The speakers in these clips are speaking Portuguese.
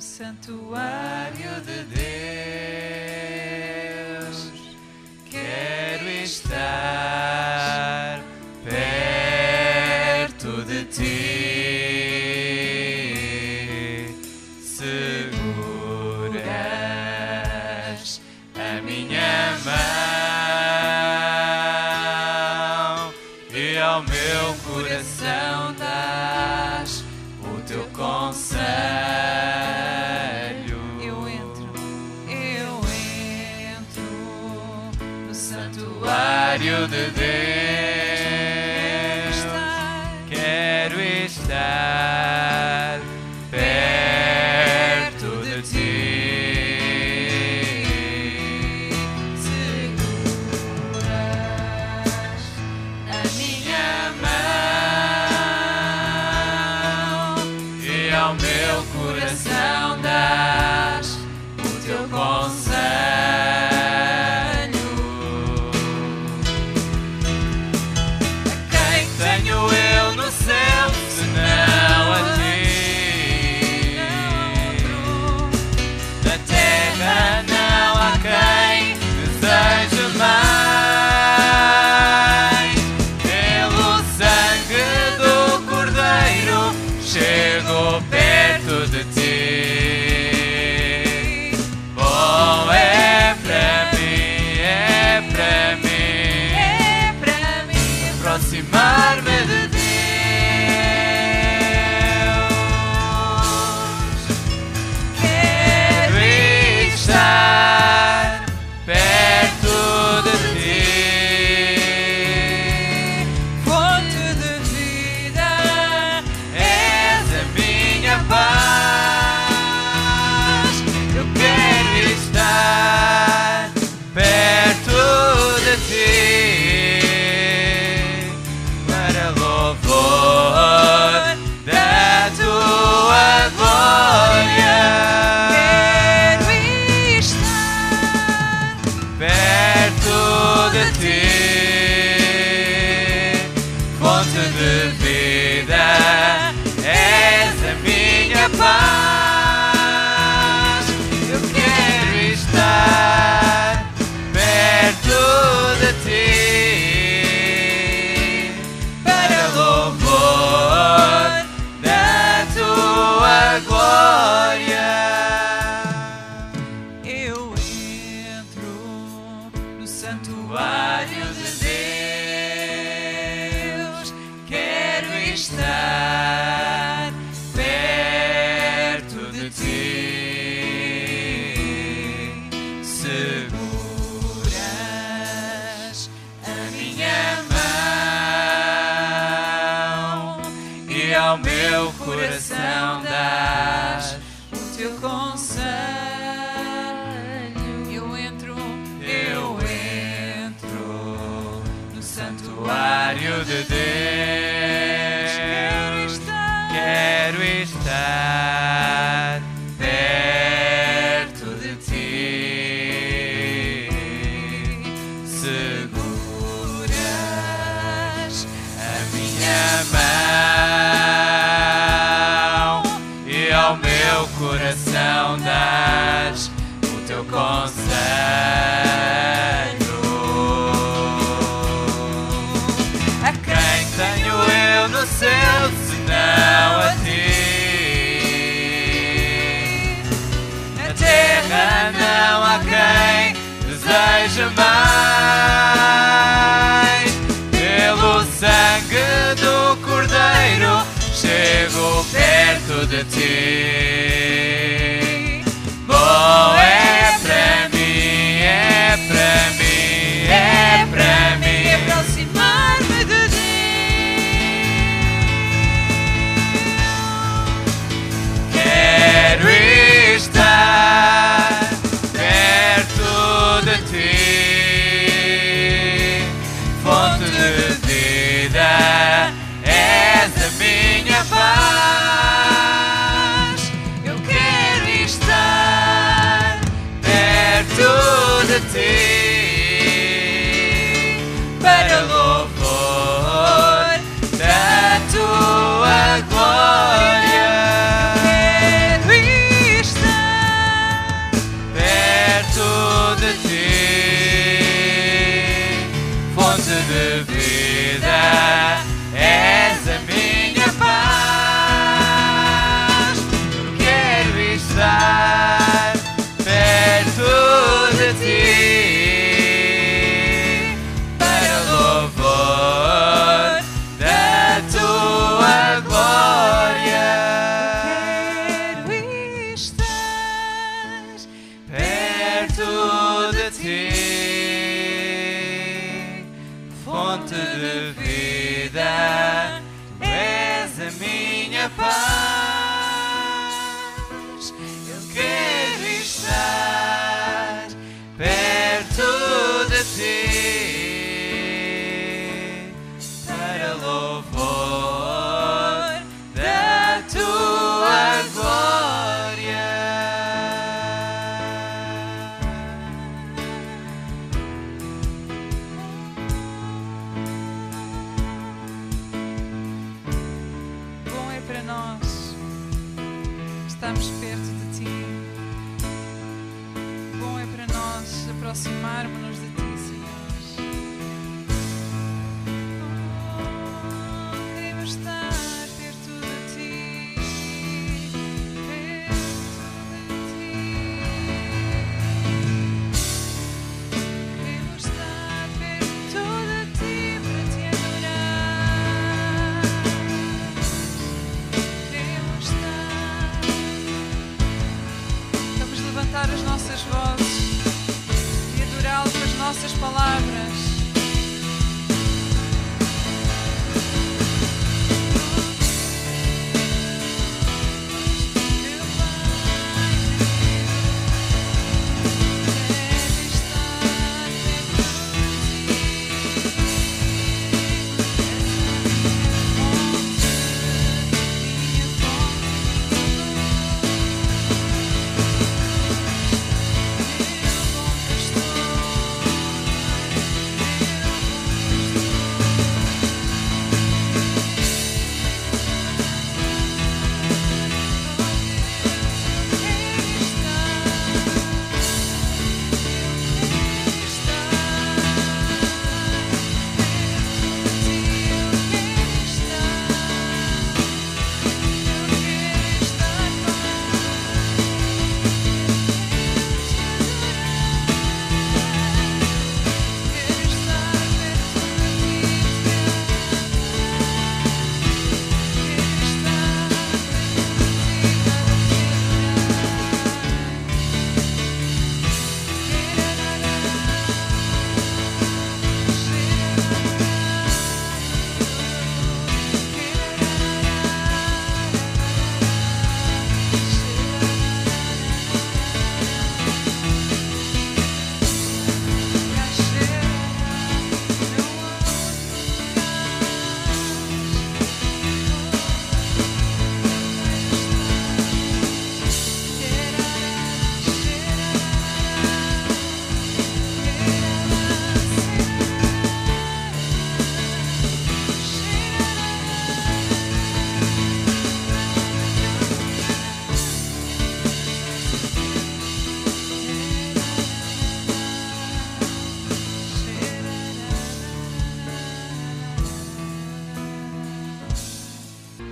santuário de Deus. jamais. Pelo sangue do Cordeiro, chego perto de ti.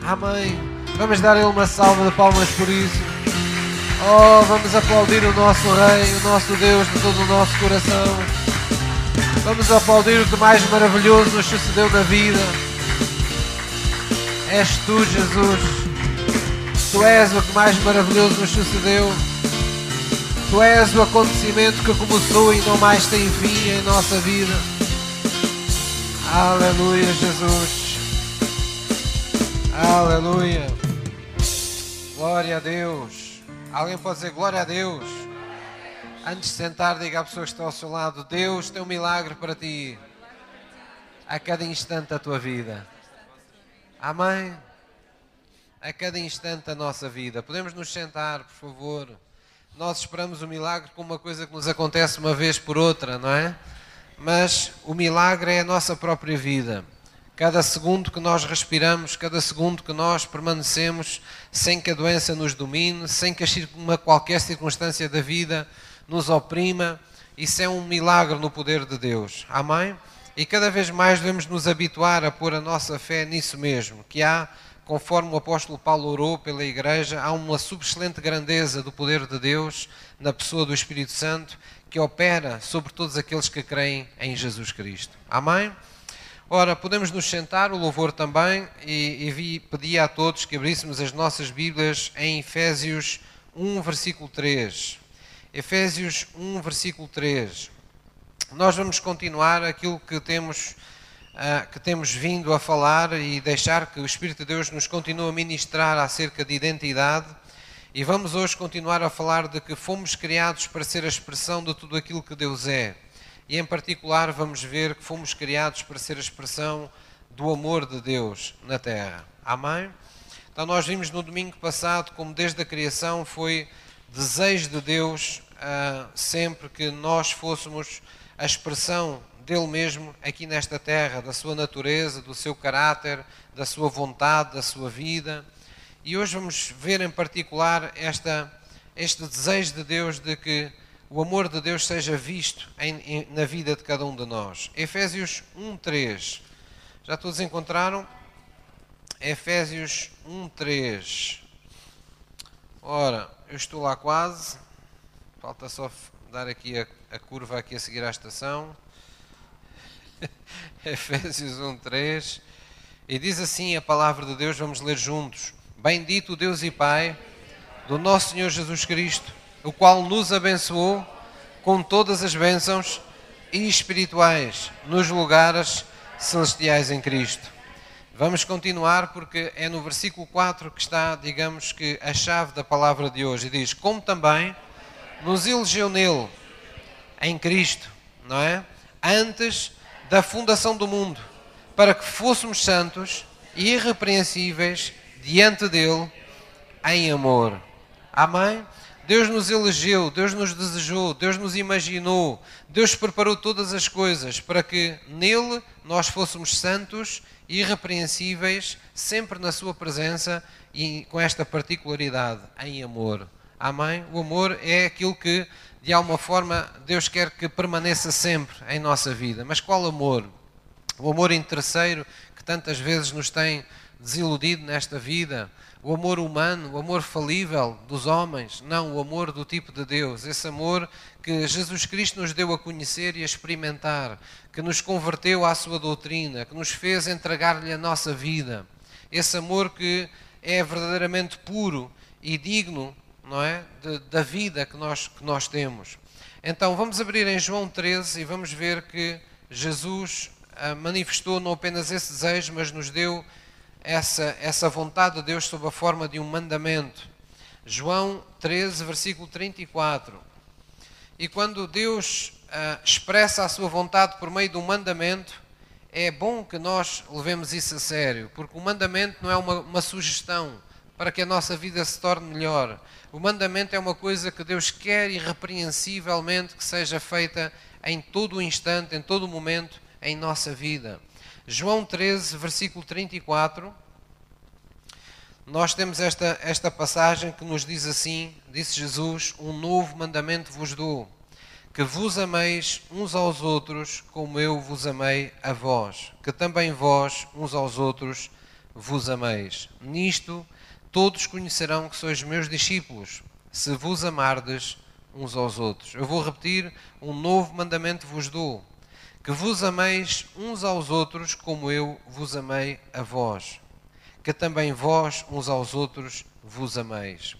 Amém. Vamos dar a Ele uma salva de palmas por isso. Oh, vamos aplaudir o nosso Rei, o nosso Deus de todo o nosso coração. Vamos aplaudir o que mais maravilhoso nos sucedeu na vida. És tu, Jesus. Tu és o que mais maravilhoso nos sucedeu. Tu és o acontecimento que começou e não mais tem fim em nossa vida. Aleluia, Jesus. Aleluia. Glória a Deus. Alguém pode dizer glória a Deus? Antes de sentar, diga à pessoa que está ao seu lado: Deus tem um milagre para ti a cada instante da tua vida. Amém? A cada instante da nossa vida. Podemos nos sentar, por favor. Nós esperamos o milagre como uma coisa que nos acontece uma vez por outra, não é? Mas o milagre é a nossa própria vida. Cada segundo que nós respiramos, cada segundo que nós permanecemos sem que a doença nos domine, sem que uma qualquer circunstância da vida nos oprima, isso é um milagre no poder de Deus. Amém? E cada vez mais devemos nos habituar a pôr a nossa fé nisso mesmo, que há, conforme o apóstolo Paulo orou pela igreja, há uma subexcelente grandeza do poder de Deus na pessoa do Espírito Santo que opera sobre todos aqueles que creem em Jesus Cristo. Amém? Ora, podemos nos sentar, o louvor também, e, e vi, pedi a todos que abríssemos as nossas Bíblias em Efésios 1, versículo 3. Efésios 1, versículo 3. Nós vamos continuar aquilo que temos, uh, que temos vindo a falar e deixar que o Espírito de Deus nos continue a ministrar acerca de identidade. E vamos hoje continuar a falar de que fomos criados para ser a expressão de tudo aquilo que Deus é e em particular vamos ver que fomos criados para ser a expressão do amor de Deus na Terra. Amém? Então nós vimos no domingo passado como desde a criação foi desejo de Deus uh, sempre que nós fôssemos a expressão dele mesmo aqui nesta terra, da sua natureza, do seu caráter, da sua vontade, da sua vida. E hoje vamos ver em particular esta, este desejo de Deus de que o amor de Deus seja visto em, em, na vida de cada um de nós. Efésios 1:3. Já todos encontraram? Efésios 1:3. Ora, eu estou lá quase. Falta só dar aqui a, a curva aqui a seguir à estação. Efésios 1:3. E diz assim a palavra de Deus, vamos ler juntos. Bendito Deus e Pai do nosso Senhor Jesus Cristo, o qual nos abençoou com todas as bênçãos espirituais nos lugares celestiais em Cristo. Vamos continuar porque é no versículo 4 que está, digamos que, a chave da palavra de hoje. E diz: Como também nos elegeu nele, em Cristo, não é? Antes da fundação do mundo, para que fôssemos santos e irrepreensíveis diante dele em amor. Amém? Deus nos elegeu, Deus nos desejou, Deus nos imaginou, Deus preparou todas as coisas para que nele nós fôssemos santos irrepreensíveis, sempre na Sua presença e com esta particularidade, em amor. Amém? O amor é aquilo que, de alguma forma, Deus quer que permaneça sempre em nossa vida. Mas qual amor? O amor interesseiro que tantas vezes nos tem desiludido nesta vida o amor humano, o amor falível dos homens, não o amor do tipo de Deus, esse amor que Jesus Cristo nos deu a conhecer e a experimentar, que nos converteu à sua doutrina, que nos fez entregar-lhe a nossa vida, esse amor que é verdadeiramente puro e digno, não é, de, da vida que nós que nós temos. Então vamos abrir em João 13 e vamos ver que Jesus ah, manifestou não apenas esse desejo, mas nos deu essa, essa vontade de Deus sob a forma de um mandamento. João 13, versículo 34. E quando Deus uh, expressa a sua vontade por meio de um mandamento, é bom que nós levemos isso a sério, porque o mandamento não é uma, uma sugestão para que a nossa vida se torne melhor. O mandamento é uma coisa que Deus quer irrepreensivelmente que seja feita em todo o instante, em todo o momento em nossa vida. João 13, versículo 34, nós temos esta, esta passagem que nos diz assim: Disse Jesus, um novo mandamento vos dou, que vos ameis uns aos outros como eu vos amei a vós, que também vós uns aos outros vos ameis. Nisto todos conhecerão que sois meus discípulos, se vos amardes uns aos outros. Eu vou repetir: um novo mandamento vos dou que vos ameis uns aos outros como eu vos amei a vós, que também vós uns aos outros vos ameis.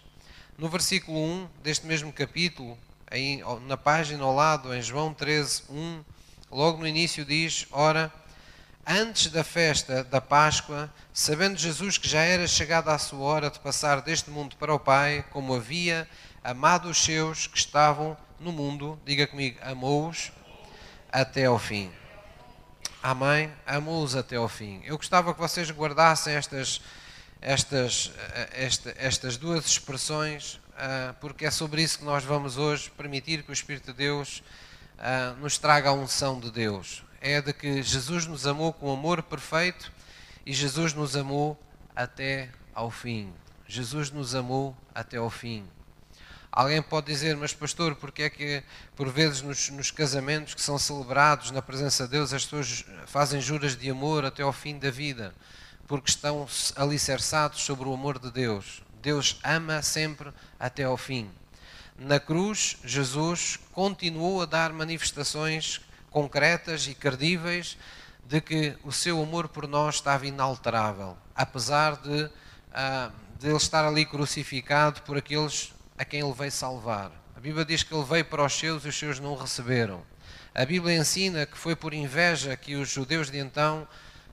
No versículo 1 deste mesmo capítulo, aí na página ao lado, em João 13, 1, logo no início diz: Ora, antes da festa da Páscoa, sabendo Jesus que já era chegada a sua hora de passar deste mundo para o Pai, como havia amado os seus que estavam no mundo, diga comigo, amou-os até ao fim. Amém? Amo-os até ao fim. Eu gostava que vocês guardassem estas, estas, esta, estas duas expressões, ah, porque é sobre isso que nós vamos hoje permitir que o Espírito de Deus ah, nos traga a unção de Deus. É de que Jesus nos amou com amor perfeito e Jesus nos amou até ao fim. Jesus nos amou até ao fim. Alguém pode dizer, mas pastor, porque é que por vezes nos, nos, casamentos que são celebrados na presença de Deus as pessoas fazem juras de amor até ao fim da vida? Porque estão alicerçados sobre o amor de Deus. Deus ama sempre até ao fim. Na cruz, Jesus continuou a dar manifestações concretas e credíveis de que o seu amor por nós estava inalterável, apesar de, uh, de ele estar ali crucificado por aqueles a quem ele veio salvar. A Bíblia diz que ele veio para os seus e os seus não o receberam. A Bíblia ensina que foi por inveja que os judeus de então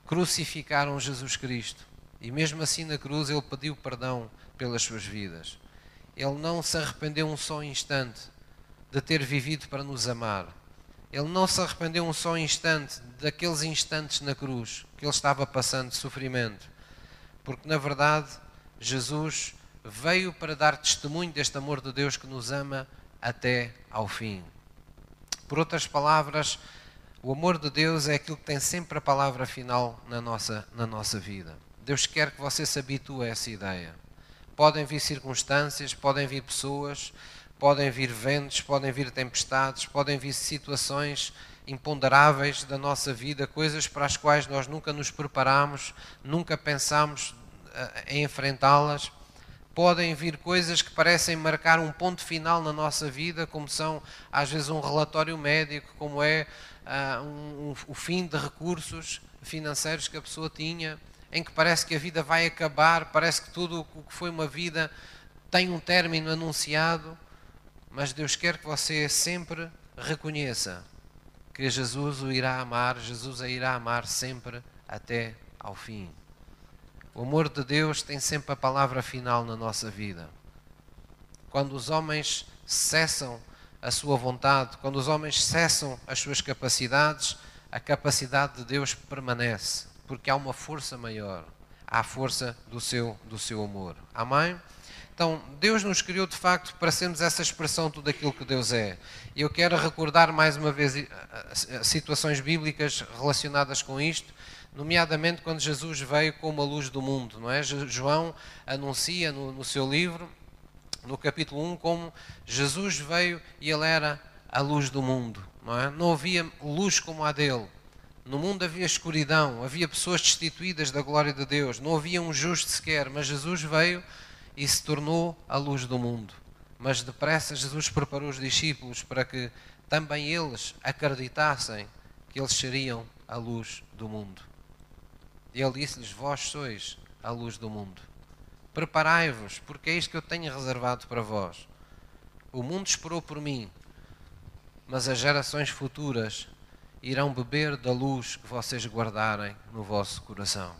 crucificaram Jesus Cristo. E mesmo assim na cruz ele pediu perdão pelas suas vidas. Ele não se arrependeu um só instante de ter vivido para nos amar. Ele não se arrependeu um só instante daqueles instantes na cruz que ele estava passando de sofrimento. Porque na verdade Jesus veio para dar testemunho deste amor de Deus que nos ama até ao fim. Por outras palavras, o amor de Deus é aquilo que tem sempre a palavra final na nossa, na nossa vida. Deus quer que você se habitue a essa ideia. Podem vir circunstâncias, podem vir pessoas, podem vir ventos, podem vir tempestades, podem vir situações imponderáveis da nossa vida, coisas para as quais nós nunca nos preparamos, nunca pensamos uh, em enfrentá-las. Podem vir coisas que parecem marcar um ponto final na nossa vida, como são às vezes um relatório médico, como é uh, um, um, o fim de recursos financeiros que a pessoa tinha, em que parece que a vida vai acabar, parece que tudo o que foi uma vida tem um término anunciado, mas Deus quer que você sempre reconheça que Jesus o irá amar, Jesus a irá amar sempre até ao fim. O amor de Deus tem sempre a palavra final na nossa vida. Quando os homens cessam a sua vontade, quando os homens cessam as suas capacidades, a capacidade de Deus permanece, porque há uma força maior, há a força do seu, do seu amor. Amém? Então, Deus nos criou de facto para sermos essa expressão de tudo aquilo que Deus é. E eu quero recordar mais uma vez eh, eh, situações bíblicas relacionadas com isto, nomeadamente quando Jesus veio como a luz do mundo, não é? João anuncia no, no seu livro no capítulo 1 como Jesus veio e ele era a luz do mundo. Não, é? não havia luz como a dele. No mundo havia escuridão, havia pessoas destituídas da glória de Deus, não havia um justo sequer, mas Jesus veio e se tornou a luz do mundo. Mas depressa Jesus preparou os discípulos para que também eles acreditassem que eles seriam a luz do mundo. Ele disse-lhes: Vós sois a luz do mundo. Preparai-vos, porque é isto que eu tenho reservado para vós. O mundo esperou por mim, mas as gerações futuras irão beber da luz que vocês guardarem no vosso coração.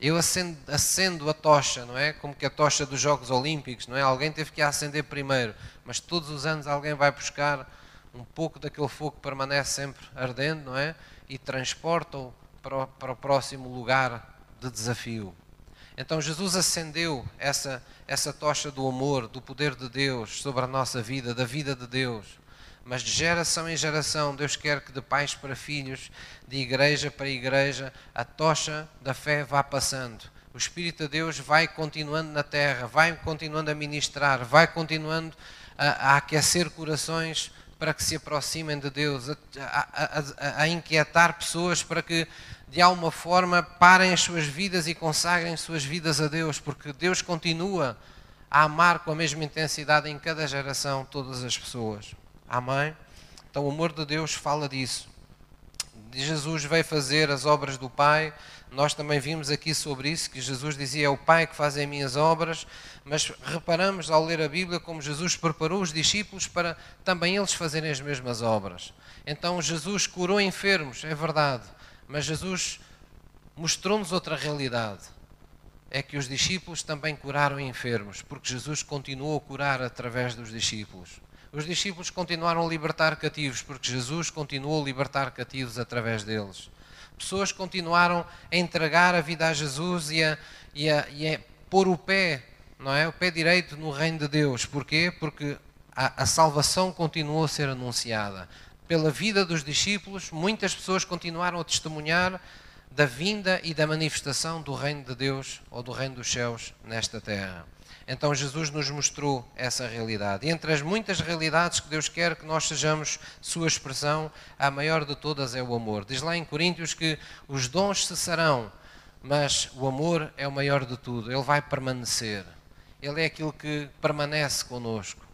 Eu acendo, acendo, a tocha, não é? Como que a tocha dos Jogos Olímpicos, não é? Alguém teve que a acender primeiro, mas todos os anos alguém vai buscar um pouco daquele fogo que permanece sempre ardendo, não é? E transporta-o para, o, para o próximo lugar de desafio. Então Jesus acendeu essa, essa tocha do amor, do poder de Deus sobre a nossa vida, da vida de Deus. Mas de geração em geração, Deus quer que de pais para filhos, de igreja para igreja, a tocha da fé vá passando. O Espírito de Deus vai continuando na terra, vai continuando a ministrar, vai continuando a, a aquecer corações para que se aproximem de Deus, a, a, a inquietar pessoas para que de alguma forma parem as suas vidas e consagrem suas vidas a Deus, porque Deus continua a amar com a mesma intensidade em cada geração todas as pessoas. Amém? Então o amor de Deus fala disso. Jesus veio fazer as obras do Pai. Nós também vimos aqui sobre isso, que Jesus dizia: É o Pai que faz as minhas obras. Mas reparamos ao ler a Bíblia como Jesus preparou os discípulos para também eles fazerem as mesmas obras. Então Jesus curou enfermos, é verdade. Mas Jesus mostrou-nos outra realidade. É que os discípulos também curaram enfermos, porque Jesus continuou a curar através dos discípulos. Os discípulos continuaram a libertar cativos, porque Jesus continuou a libertar cativos através deles. Pessoas continuaram a entregar a vida a Jesus e a, e a, e a pôr o pé, não é? O pé direito no reino de Deus. Porquê? Porque a, a salvação continuou a ser anunciada pela vida dos discípulos, muitas pessoas continuaram a testemunhar da vinda e da manifestação do reino de Deus ou do reino dos céus nesta terra. Então Jesus nos mostrou essa realidade. Entre as muitas realidades que Deus quer que nós sejamos sua expressão, a maior de todas é o amor. Diz lá em Coríntios que os dons cessarão, mas o amor é o maior de tudo. Ele vai permanecer. Ele é aquilo que permanece conosco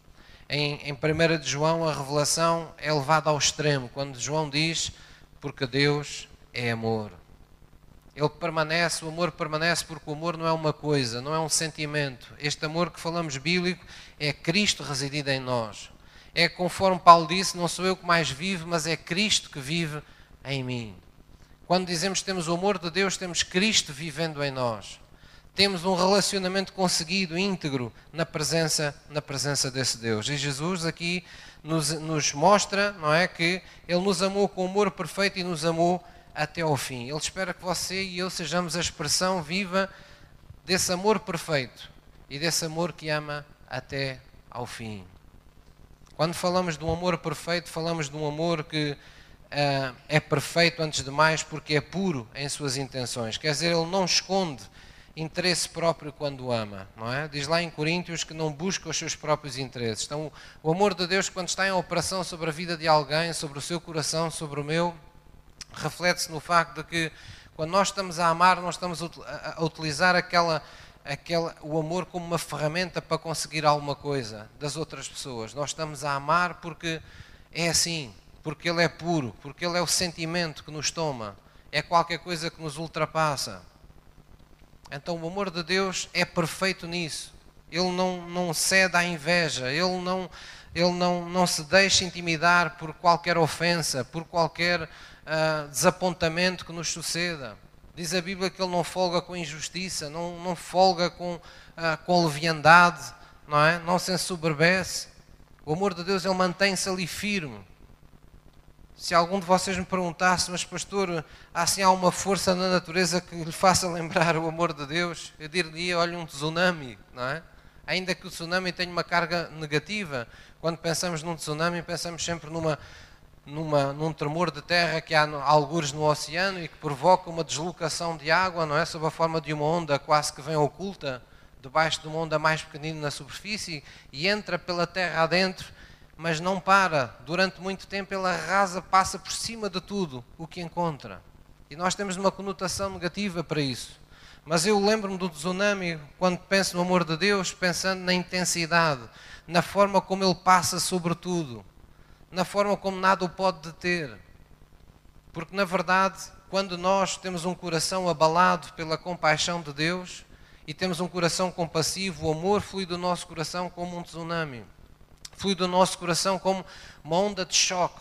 em, em 1 de João, a revelação é levada ao extremo, quando João diz, porque Deus é amor. Ele permanece, o amor permanece porque o amor não é uma coisa, não é um sentimento. Este amor que falamos bíblico é Cristo residido em nós. É conforme Paulo disse, não sou eu que mais vivo, mas é Cristo que vive em mim. Quando dizemos que temos o amor de Deus, temos Cristo vivendo em nós temos um relacionamento conseguido, íntegro, na presença, na presença desse Deus. E Jesus aqui nos, nos mostra, não é, que Ele nos amou com amor perfeito e nos amou até ao fim. Ele espera que você e eu sejamos a expressão viva desse amor perfeito e desse amor que ama até ao fim. Quando falamos de um amor perfeito, falamos de um amor que uh, é perfeito antes de mais porque é puro em suas intenções. Quer dizer, ele não esconde interesse próprio quando ama, não é? Diz lá em Coríntios que não busca os seus próprios interesses. Então, o amor de Deus, quando está em operação sobre a vida de alguém, sobre o seu coração, sobre o meu, reflete-se no facto de que quando nós estamos a amar, nós estamos a utilizar aquela, aquela, o amor como uma ferramenta para conseguir alguma coisa das outras pessoas. Nós estamos a amar porque é assim, porque ele é puro, porque ele é o sentimento que nos toma, é qualquer coisa que nos ultrapassa. Então o amor de Deus é perfeito nisso. Ele não, não cede à inveja, ele, não, ele não, não se deixa intimidar por qualquer ofensa, por qualquer uh, desapontamento que nos suceda. Diz a Bíblia que ele não folga com injustiça, não, não folga com, uh, com leviandade, não é? Não se ensoberbece. O amor de Deus ele mantém-se ali firme. Se algum de vocês me perguntasse, mas pastor, assim há uma força na natureza que lhe faça lembrar o amor de Deus, eu diria, olha, um tsunami, não é? Ainda que o tsunami tenha uma carga negativa, quando pensamos num tsunami, pensamos sempre numa, numa, num tremor de terra que há algures no oceano e que provoca uma deslocação de água, não é? Sob a forma de uma onda quase que vem oculta debaixo de uma onda mais pequenina na superfície e entra pela terra adentro mas não para. Durante muito tempo ele arrasa, passa por cima de tudo o que encontra. E nós temos uma conotação negativa para isso. Mas eu lembro-me do tsunami quando penso no amor de Deus, pensando na intensidade, na forma como ele passa sobre tudo, na forma como nada o pode deter. Porque na verdade, quando nós temos um coração abalado pela compaixão de Deus e temos um coração compassivo, o amor flui do nosso coração como um tsunami flui do nosso coração como uma onda de choque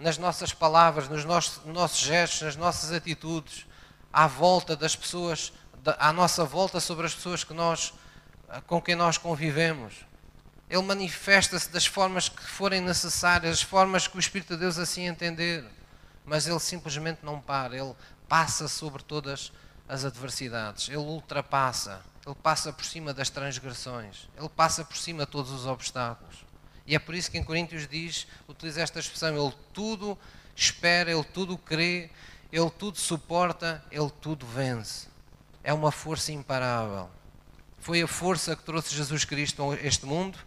nas nossas palavras, nos nossos, nossos gestos, nas nossas atitudes, à volta das pessoas, à nossa volta sobre as pessoas que nós, com quem nós convivemos. Ele manifesta-se das formas que forem necessárias, as formas que o Espírito de Deus assim entender. Mas ele simplesmente não para, ele passa sobre todas as adversidades, ele ultrapassa, ele passa por cima das transgressões, ele passa por cima de todos os obstáculos. E é por isso que em Coríntios diz, utiliza esta expressão, ele tudo espera, ele tudo crê, ele tudo suporta, ele tudo vence. É uma força imparável. Foi a força que trouxe Jesus Cristo a este mundo,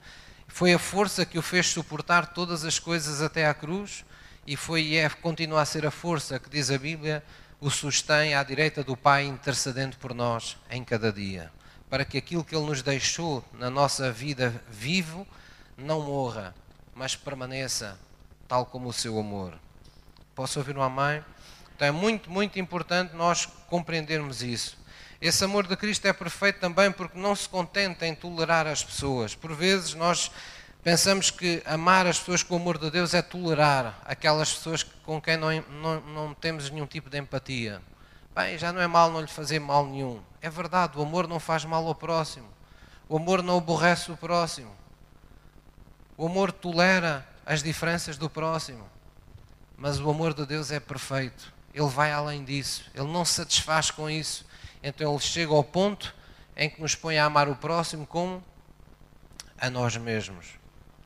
foi a força que o fez suportar todas as coisas até à cruz, e foi e é, continua a ser a força que diz a Bíblia, o sustém à direita do Pai intercedendo por nós em cada dia, para que aquilo que Ele nos deixou na nossa vida vivo, não morra, mas permaneça tal como o seu amor. Posso ouvir uma mãe? Então é muito, muito importante nós compreendermos isso. Esse amor de Cristo é perfeito também porque não se contenta em tolerar as pessoas. Por vezes nós pensamos que amar as pessoas com o amor de Deus é tolerar aquelas pessoas com quem não, não, não temos nenhum tipo de empatia. Bem, já não é mal não lhe fazer mal nenhum. É verdade, o amor não faz mal ao próximo. O amor não aborrece o próximo. O amor tolera as diferenças do próximo, mas o amor de Deus é perfeito. Ele vai além disso, ele não se satisfaz com isso. Então ele chega ao ponto em que nos põe a amar o próximo como a nós mesmos.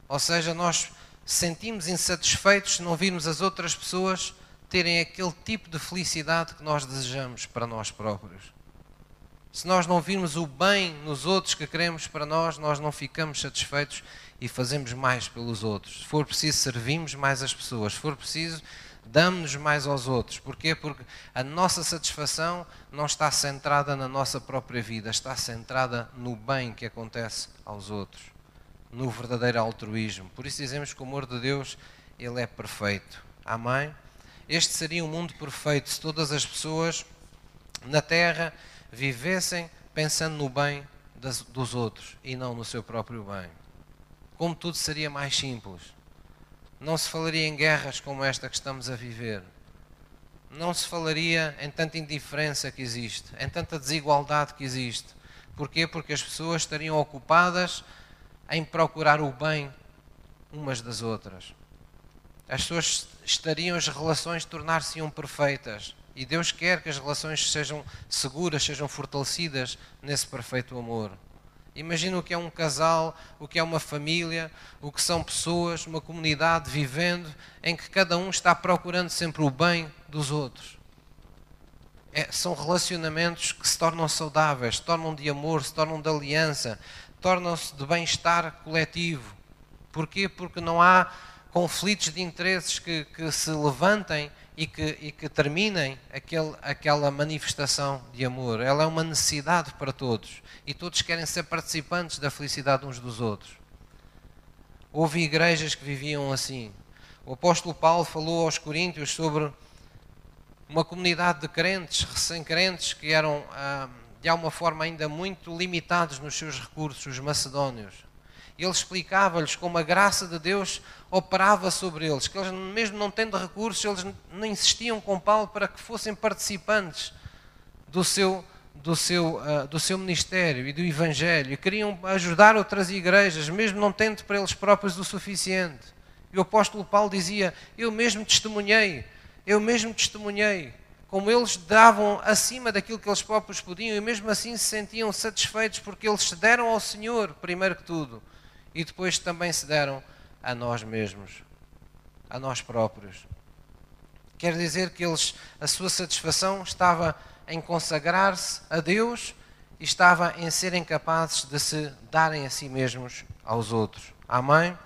Ou seja, nós sentimos insatisfeitos se não virmos as outras pessoas terem aquele tipo de felicidade que nós desejamos para nós próprios. Se nós não virmos o bem nos outros que queremos para nós, nós não ficamos satisfeitos e fazemos mais pelos outros. Se for preciso, servimos mais as pessoas. Se for preciso, damos-nos mais aos outros. Porquê? Porque a nossa satisfação não está centrada na nossa própria vida, está centrada no bem que acontece aos outros, no verdadeiro altruísmo. Por isso dizemos que o amor de Deus, ele é perfeito. Amém? Este seria um mundo perfeito se todas as pessoas na Terra vivessem pensando no bem das, dos outros e não no seu próprio bem como tudo seria mais simples. Não se falaria em guerras como esta que estamos a viver. Não se falaria em tanta indiferença que existe, em tanta desigualdade que existe. Porquê? Porque as pessoas estariam ocupadas em procurar o bem umas das outras. As pessoas estariam, as relações tornar-se-iam perfeitas. E Deus quer que as relações sejam seguras, sejam fortalecidas nesse perfeito amor. Imagina o que é um casal, o que é uma família, o que são pessoas, uma comunidade vivendo em que cada um está procurando sempre o bem dos outros. É, são relacionamentos que se tornam saudáveis, se tornam de amor, se tornam de aliança, tornam-se de bem-estar coletivo. Porquê? Porque não há conflitos de interesses que, que se levantem e que, e que terminem aquele, aquela manifestação de amor. Ela é uma necessidade para todos e todos querem ser participantes da felicidade uns dos outros. Houve igrejas que viviam assim. O apóstolo Paulo falou aos Coríntios sobre uma comunidade de crentes, recém-crentes, que eram ah, de alguma forma ainda muito limitados nos seus recursos, os macedónios. Ele explicava-lhes como a graça de Deus operava sobre eles, que eles, mesmo não tendo recursos, eles não insistiam com Paulo para que fossem participantes do seu, do seu, uh, do seu ministério e do Evangelho. E queriam ajudar outras igrejas, mesmo não tendo para eles próprios o suficiente. E o apóstolo Paulo dizia: Eu mesmo testemunhei eu mesmo testemunhei como eles davam acima daquilo que eles próprios podiam e mesmo assim se sentiam satisfeitos porque eles se deram ao Senhor, primeiro que tudo, e depois também se deram a nós mesmos, a nós próprios. Quer dizer que eles, a sua satisfação estava em consagrar-se a Deus e estava em serem capazes de se darem a si mesmos aos outros. Amém?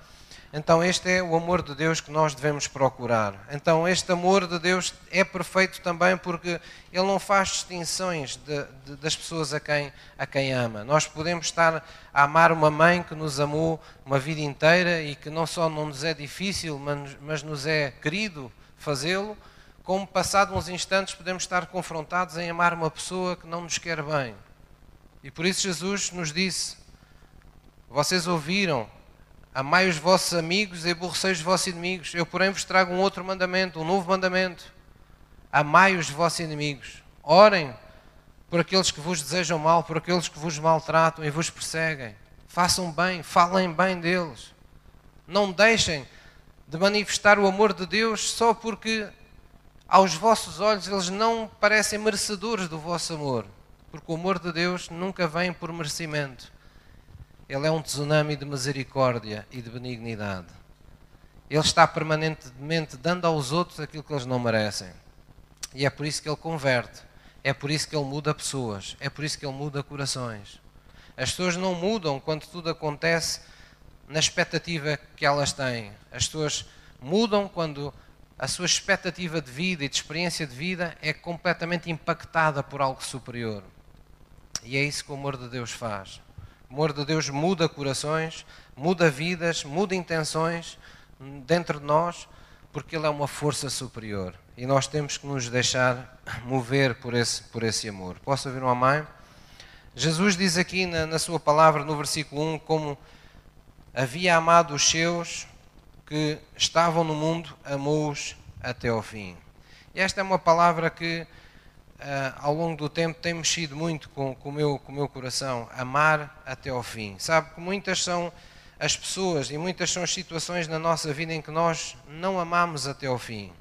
Então, este é o amor de Deus que nós devemos procurar. Então, este amor de Deus é perfeito também porque Ele não faz distinções de, de, das pessoas a quem, a quem ama. Nós podemos estar a amar uma mãe que nos amou uma vida inteira e que não só não nos é difícil, mas, mas nos é querido fazê-lo, como passado uns instantes podemos estar confrontados em amar uma pessoa que não nos quer bem. E por isso Jesus nos disse: Vocês ouviram Amai os vossos amigos e aborrecei os vossos inimigos. Eu, porém, vos trago um outro mandamento, um novo mandamento. Amai os vossos inimigos. Orem por aqueles que vos desejam mal, por aqueles que vos maltratam e vos perseguem. Façam bem, falem bem deles. Não deixem de manifestar o amor de Deus só porque aos vossos olhos eles não parecem merecedores do vosso amor. Porque o amor de Deus nunca vem por merecimento ele é um tsunami de misericórdia e de benignidade. Ele está permanentemente dando aos outros aquilo que eles não merecem. E é por isso que ele converte. É por isso que ele muda pessoas. É por isso que ele muda corações. As pessoas não mudam quando tudo acontece na expectativa que elas têm. As pessoas mudam quando a sua expectativa de vida e de experiência de vida é completamente impactada por algo superior. E é isso que o amor de Deus faz. O amor de Deus muda corações, muda vidas, muda intenções dentro de nós, porque Ele é uma força superior. E nós temos que nos deixar mover por esse, por esse amor. Posso ouvir uma mãe? Jesus diz aqui na, na sua palavra, no versículo 1, como havia amado os seus que estavam no mundo, amou-os até ao fim. Esta é uma palavra que ao longo do tempo tem mexido muito com, com, o meu, com o meu coração. Amar até ao fim. Sabe que muitas são as pessoas e muitas são as situações na nossa vida em que nós não amamos até ao fim.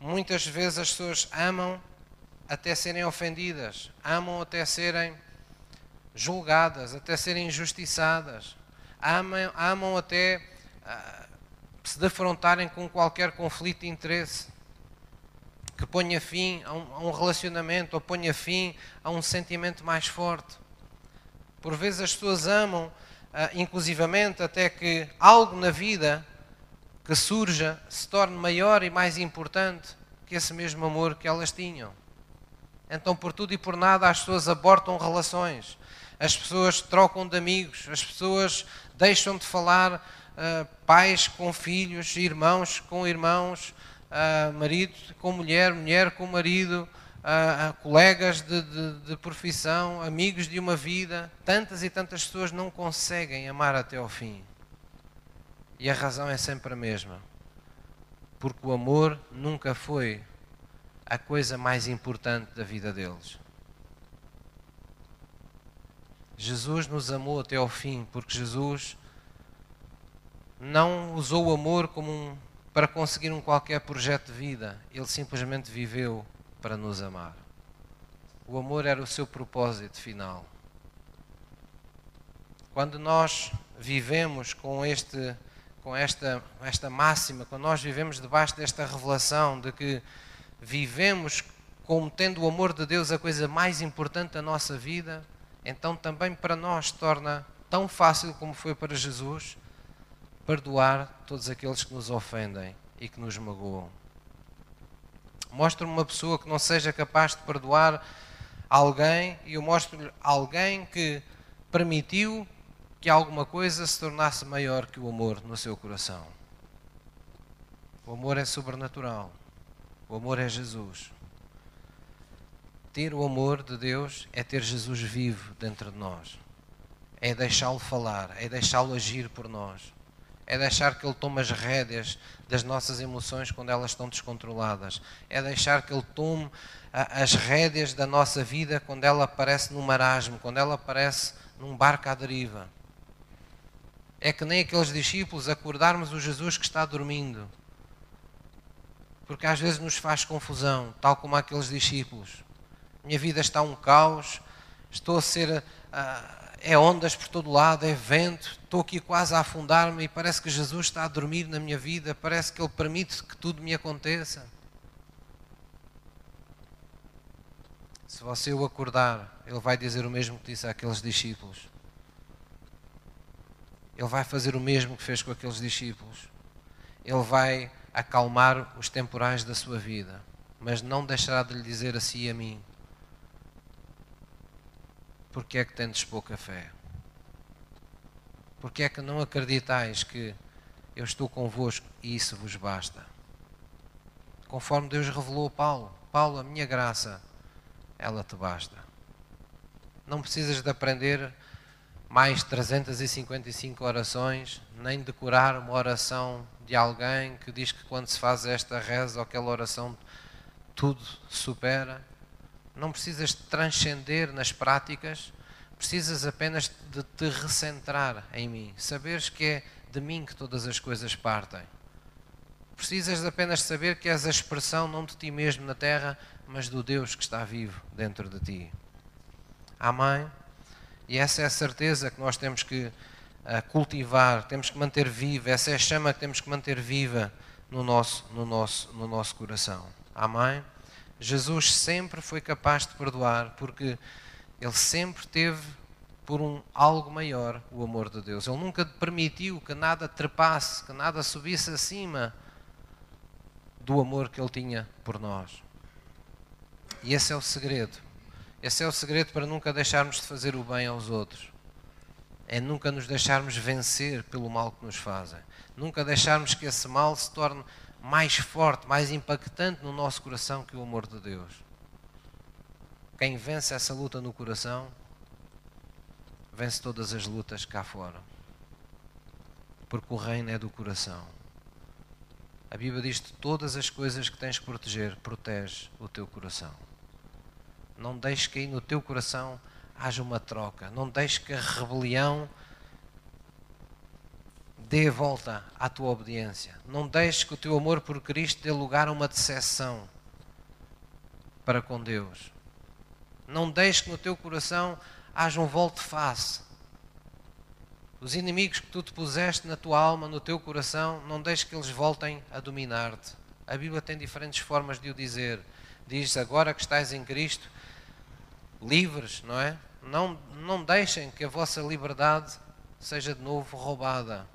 Muitas vezes as pessoas amam até serem ofendidas, amam até serem julgadas, até serem injustiçadas, amam, amam até uh, se defrontarem com qualquer conflito de interesse que ponha fim a um, relacionamento ou ponha fim a um sentimento mais forte. Por vezes as pessoas amam, uh, inclusivamente, até que algo na vida que surja se torne maior e mais importante que esse mesmo amor que elas tinham. Então, por tudo e por nada, as pessoas abortam relações, as pessoas trocam de amigos, as pessoas deixam de falar uh, pais com filhos, irmãos com irmãos, marido com mulher, mulher com marido, uh, colegas de, de, de profissão, amigos de uma vida. Tantas e tantas pessoas não conseguem amar até ao fim. E a razão é sempre a mesma. Porque o amor nunca foi a coisa mais importante da vida deles. Jesus nos amou até ao fim, porque Jesus não usou o amor como um para conseguir um qualquer projeto de vida. Ele simplesmente viveu para nos amar. O amor era o seu propósito final. Quando nós vivemos com este com esta esta máxima, quando nós vivemos debaixo desta revelação de que vivemos como tendo o amor de Deus a coisa mais importante da nossa vida, então também para nós torna tão fácil como foi para Jesus perdoar todos aqueles que nos ofendem e que nos magoam. Mostra-me uma pessoa que não seja capaz de perdoar alguém e eu mostro-lhe alguém que permitiu que alguma coisa se tornasse maior que o amor no seu coração. O amor é sobrenatural. O amor é Jesus. Ter o amor de Deus é ter Jesus vivo dentro de nós. É deixá-lo falar, é deixá-lo agir por nós. É deixar que Ele tome as rédeas das nossas emoções quando elas estão descontroladas. É deixar que Ele tome as rédeas da nossa vida quando ela aparece num marasmo, quando ela aparece num barco à deriva. É que nem aqueles discípulos acordarmos o Jesus que está dormindo. Porque às vezes nos faz confusão, tal como aqueles discípulos minha vida está um caos, estou a ser. Uh, é ondas por todo lado, é vento, estou aqui quase a afundar-me e parece que Jesus está a dormir na minha vida, parece que Ele permite que tudo me aconteça. Se você o acordar, Ele vai dizer o mesmo que disse àqueles discípulos. Ele vai fazer o mesmo que fez com aqueles discípulos. Ele vai acalmar os temporais da sua vida, mas não deixará de lhe dizer a si e a mim: porque é que tendes pouca fé? Porque é que não acreditais que eu estou convosco e isso vos basta? Conforme Deus revelou a Paulo: Paulo, a minha graça, ela te basta. Não precisas de aprender mais 355 orações, nem decorar uma oração de alguém que diz que quando se faz esta reza ou aquela oração tudo supera não precisas de transcender nas práticas, precisas apenas de te recentrar em mim, saberes que é de mim que todas as coisas partem. Precisas apenas saber que és a expressão não de ti mesmo na terra, mas do Deus que está vivo dentro de ti. Amém? E essa é a certeza que nós temos que uh, cultivar, temos que manter viva, essa é a chama que temos que manter viva no nosso, no nosso, no nosso coração. Amém? Jesus sempre foi capaz de perdoar porque ele sempre teve por um algo maior o amor de Deus. Ele nunca permitiu que nada trepasse, que nada subisse acima do amor que ele tinha por nós. E esse é o segredo. Esse é o segredo para nunca deixarmos de fazer o bem aos outros. É nunca nos deixarmos vencer pelo mal que nos fazem. Nunca deixarmos que esse mal se torne mais forte, mais impactante no nosso coração que o amor de Deus. Quem vence essa luta no coração, vence todas as lutas cá fora. Porque o reino é do coração. A Bíblia diz que todas as coisas que tens que proteger, protege o teu coração. Não deixes que aí no teu coração haja uma troca. Não deixes que a rebelião dê volta à tua obediência. Não deixes que o teu amor por Cristo dê lugar a uma decepção para com Deus. Não deixes que no teu coração haja um volte-face. Os inimigos que tu te puseste na tua alma, no teu coração, não deixes que eles voltem a dominar-te. A Bíblia tem diferentes formas de o dizer. Diz agora que estáis em Cristo, livres, não é? Não, não deixem que a vossa liberdade seja de novo roubada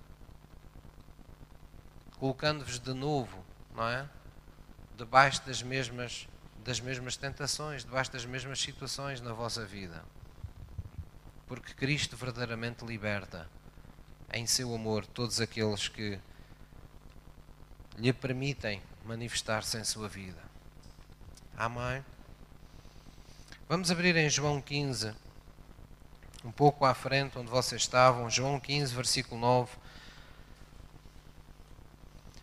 colocando-vos de novo, não é? Debaixo das mesmas, das mesmas tentações, debaixo das mesmas situações na vossa vida. Porque Cristo verdadeiramente liberta em seu amor todos aqueles que lhe permitem manifestar-se em sua vida. Amém? Vamos abrir em João 15, um pouco à frente, onde vocês estavam, João 15, versículo 9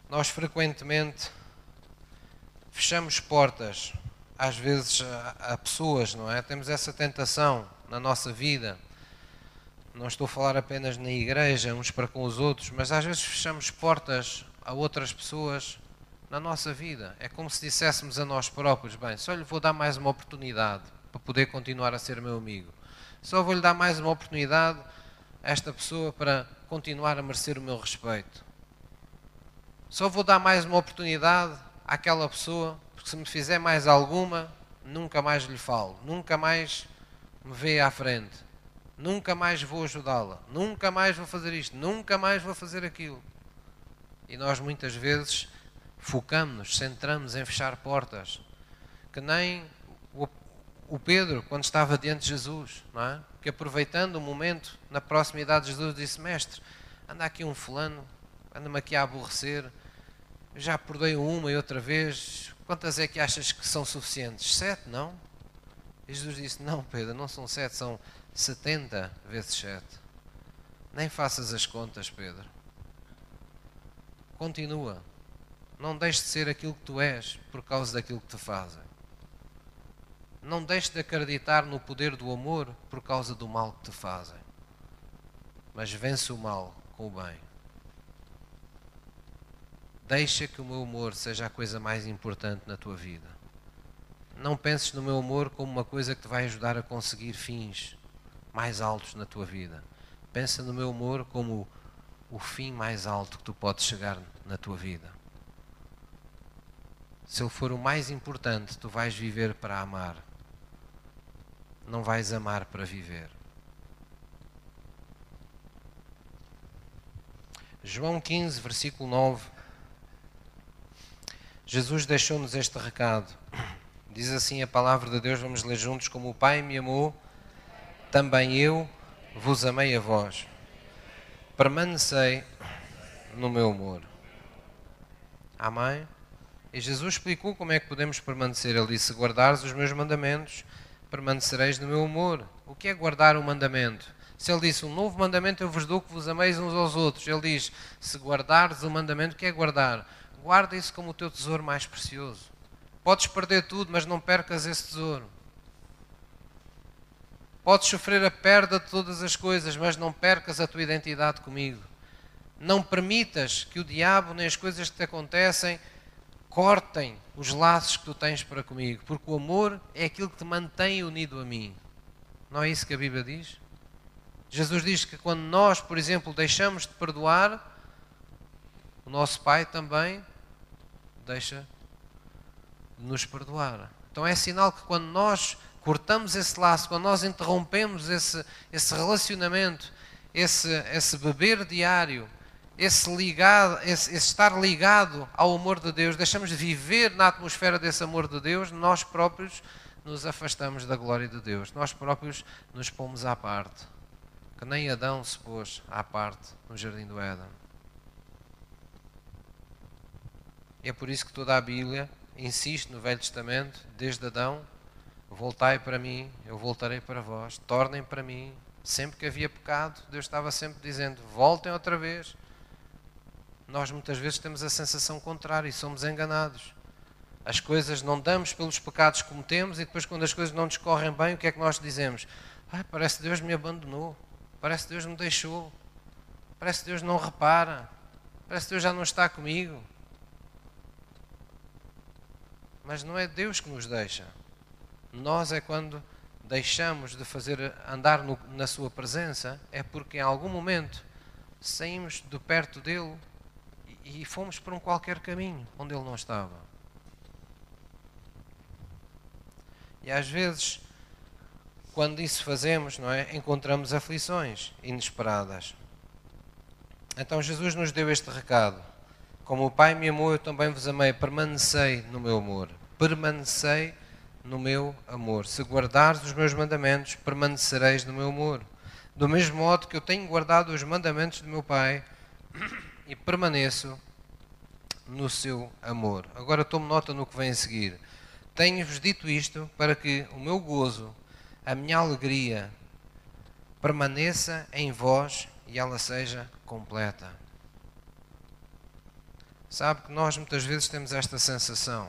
nós frequentemente fechamos portas, às vezes a, a, pessoas, não é? Temos essa tentação na nossa vida. Não estou a falar apenas na igreja, uns para com os outros, mas às vezes fechamos portas a outras pessoas na nossa vida. É como se disséssemos a nós próprios: bem, só lhe vou dar mais uma oportunidade para poder continuar a ser meu amigo. Só vou lhe dar mais uma oportunidade a esta pessoa para continuar a merecer o meu respeito. Só vou dar mais uma oportunidade àquela pessoa, porque se me fizer mais alguma, nunca mais lhe falo, nunca mais me vê à frente, nunca mais vou ajudá-la, nunca mais vou fazer isto, nunca mais vou fazer aquilo. E nós muitas vezes focamos-nos, centramos em fechar portas, que nem o, Pedro, quando estava diante de Jesus, não é? que aproveitando o momento, na proximidade de Jesus, disse: Mestre, anda aqui um fulano, anda-me aqui a aborrecer, já perdoei uma e outra vez, quantas é que achas que são suficientes? Sete, não? Jesus disse: Não, Pedro, não são sete, são setenta vezes sete. Nem faças as contas, Pedro. Continua. Não deixes de ser aquilo que tu és por causa daquilo que te fazem. Não deixes de acreditar no poder do amor por causa do mal que te fazem. Mas vence o mal com o bem. Deixa que o meu amor seja a coisa mais importante na tua vida. Não penses no meu amor como uma coisa que te vai ajudar a conseguir fins mais altos na tua vida. Pensa no meu amor como o fim mais alto que tu podes chegar na tua vida. Se ele for o mais importante, tu vais viver para amar. Não vais amar para viver. João 15, versículo 9. Jesus deixou-nos este recado. Diz assim a palavra de Deus, vamos ler juntos: Como o Pai me amou, também eu vos amei a vós. Permanecei no meu amor. Amém? E Jesus explicou como é que podemos permanecer. Ele disse: Guardares os meus mandamentos, permanecereis no meu amor. O que é guardar o mandamento? Se ele disse: Um novo mandamento eu vos dou que vos ameis uns aos outros. Ele diz: Se guardares o mandamento, o que é guardar? Guarda isso como o teu tesouro mais precioso. Podes perder tudo, mas não percas esse tesouro. Podes sofrer a perda de todas as coisas, mas não percas a tua identidade comigo. Não permitas que o diabo nem as coisas que te acontecem cortem os laços que tu tens para comigo, porque o amor é aquilo que te mantém unido a mim. Não é isso que a Bíblia diz? Jesus diz que quando nós, por exemplo, deixamos de perdoar, o nosso Pai também deixa de nos perdoar. Então é sinal que quando nós cortamos esse laço, quando nós interrompemos esse, esse relacionamento, esse, esse beber diário, esse, ligado, esse, esse estar ligado ao amor de Deus, deixamos de viver na atmosfera desse amor de Deus, nós próprios nos afastamos da glória de Deus. Nós próprios nos pomos à parte. Que nem Adão se pôs à parte no jardim do Éden. É por isso que toda a Bíblia insiste no Velho Testamento, desde Adão, voltai para mim, eu voltarei para vós, tornem para mim. Sempre que havia pecado, Deus estava sempre dizendo: voltem outra vez. Nós muitas vezes temos a sensação contrária e somos enganados. As coisas não damos pelos pecados que cometemos e depois, quando as coisas não nos correm bem, o que é que nós dizemos? Ah, parece que Deus me abandonou, parece que Deus me deixou, parece que Deus não repara, parece que Deus já não está comigo. Mas não é Deus que nos deixa. Nós é quando deixamos de fazer andar no, na sua presença, é porque em algum momento saímos de perto dele e, e fomos por um qualquer caminho onde ele não estava. E às vezes, quando isso fazemos, não é, encontramos aflições inesperadas. Então Jesus nos deu este recado. Como o Pai me amou, eu também vos amei. Permanecei no meu amor permanecei no meu amor. Se guardares os meus mandamentos, permanecereis no meu amor. Do mesmo modo que eu tenho guardado os mandamentos do meu Pai e permaneço no seu amor. Agora tome nota no que vem a seguir. Tenho-vos dito isto para que o meu gozo, a minha alegria, permaneça em vós e ela seja completa. Sabe que nós muitas vezes temos esta sensação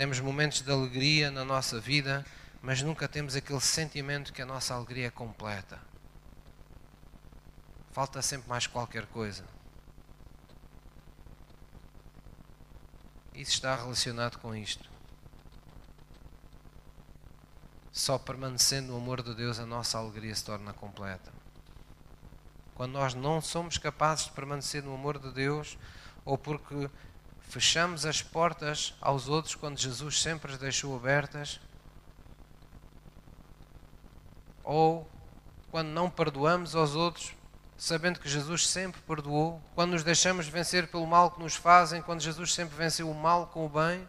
temos momentos de alegria na nossa vida, mas nunca temos aquele sentimento que a nossa alegria é completa. Falta sempre mais qualquer coisa. Isso está relacionado com isto. Só permanecendo no amor de Deus a nossa alegria se torna completa. Quando nós não somos capazes de permanecer no amor de Deus, ou porque Fechamos as portas aos outros quando Jesus sempre as deixou abertas? Ou quando não perdoamos aos outros, sabendo que Jesus sempre perdoou? Quando nos deixamos vencer pelo mal que nos fazem, quando Jesus sempre venceu o mal com o bem?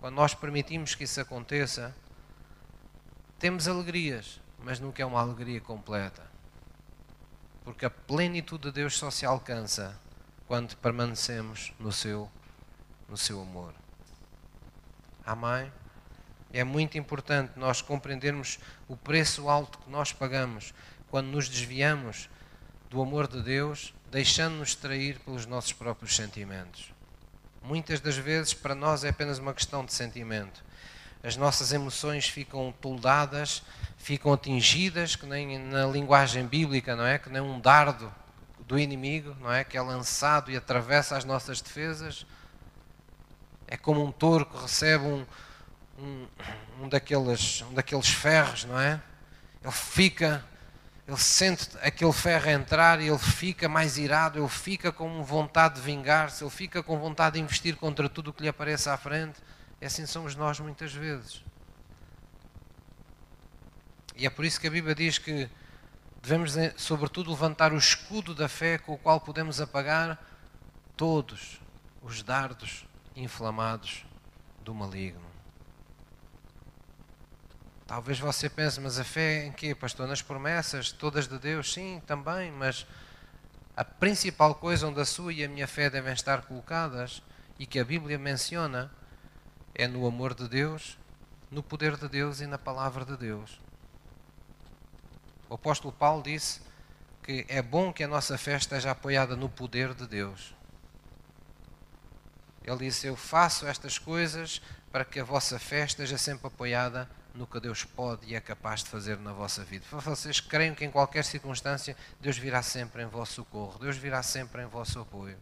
Quando nós permitimos que isso aconteça, temos alegrias, mas nunca é uma alegria completa. Porque a plenitude de Deus só se alcança quando permanecemos no seu, no seu amor. Amém? É muito importante nós compreendermos o preço alto que nós pagamos quando nos desviamos do amor de Deus, deixando-nos trair pelos nossos próprios sentimentos. Muitas das vezes, para nós, é apenas uma questão de sentimento. As nossas emoções ficam toldadas, ficam atingidas, que nem na linguagem bíblica, não é? Que nem um dardo do inimigo, não é? Que é lançado e atravessa as nossas defesas. É como um touro que recebe um, um, um, daqueles, um daqueles ferros, não é? Ele fica, ele sente aquele ferro entrar e ele fica mais irado, ele fica com vontade de vingar-se, ele fica com vontade de investir contra tudo o que lhe apareça à frente. E assim somos nós muitas vezes. E é por isso que a Bíblia diz que devemos, eh, sobretudo, levantar o escudo da fé com o qual podemos apagar todos os dardos inflamados do maligno. Talvez você pense, mas a fé em quê, pastor? Nas promessas todas de Deus? Sim, também, mas a principal coisa onde a sua e a minha fé devem estar colocadas e que a Bíblia menciona é no amor de Deus, no poder de Deus e na palavra de Deus. O apóstolo Paulo disse que é bom que a nossa fé esteja apoiada no poder de Deus. Ele disse: Eu faço estas coisas para que a vossa fé esteja sempre apoiada no que Deus pode e é capaz de fazer na vossa vida. Vocês creem que em qualquer circunstância Deus virá sempre em vosso socorro, Deus virá sempre em vosso apoio.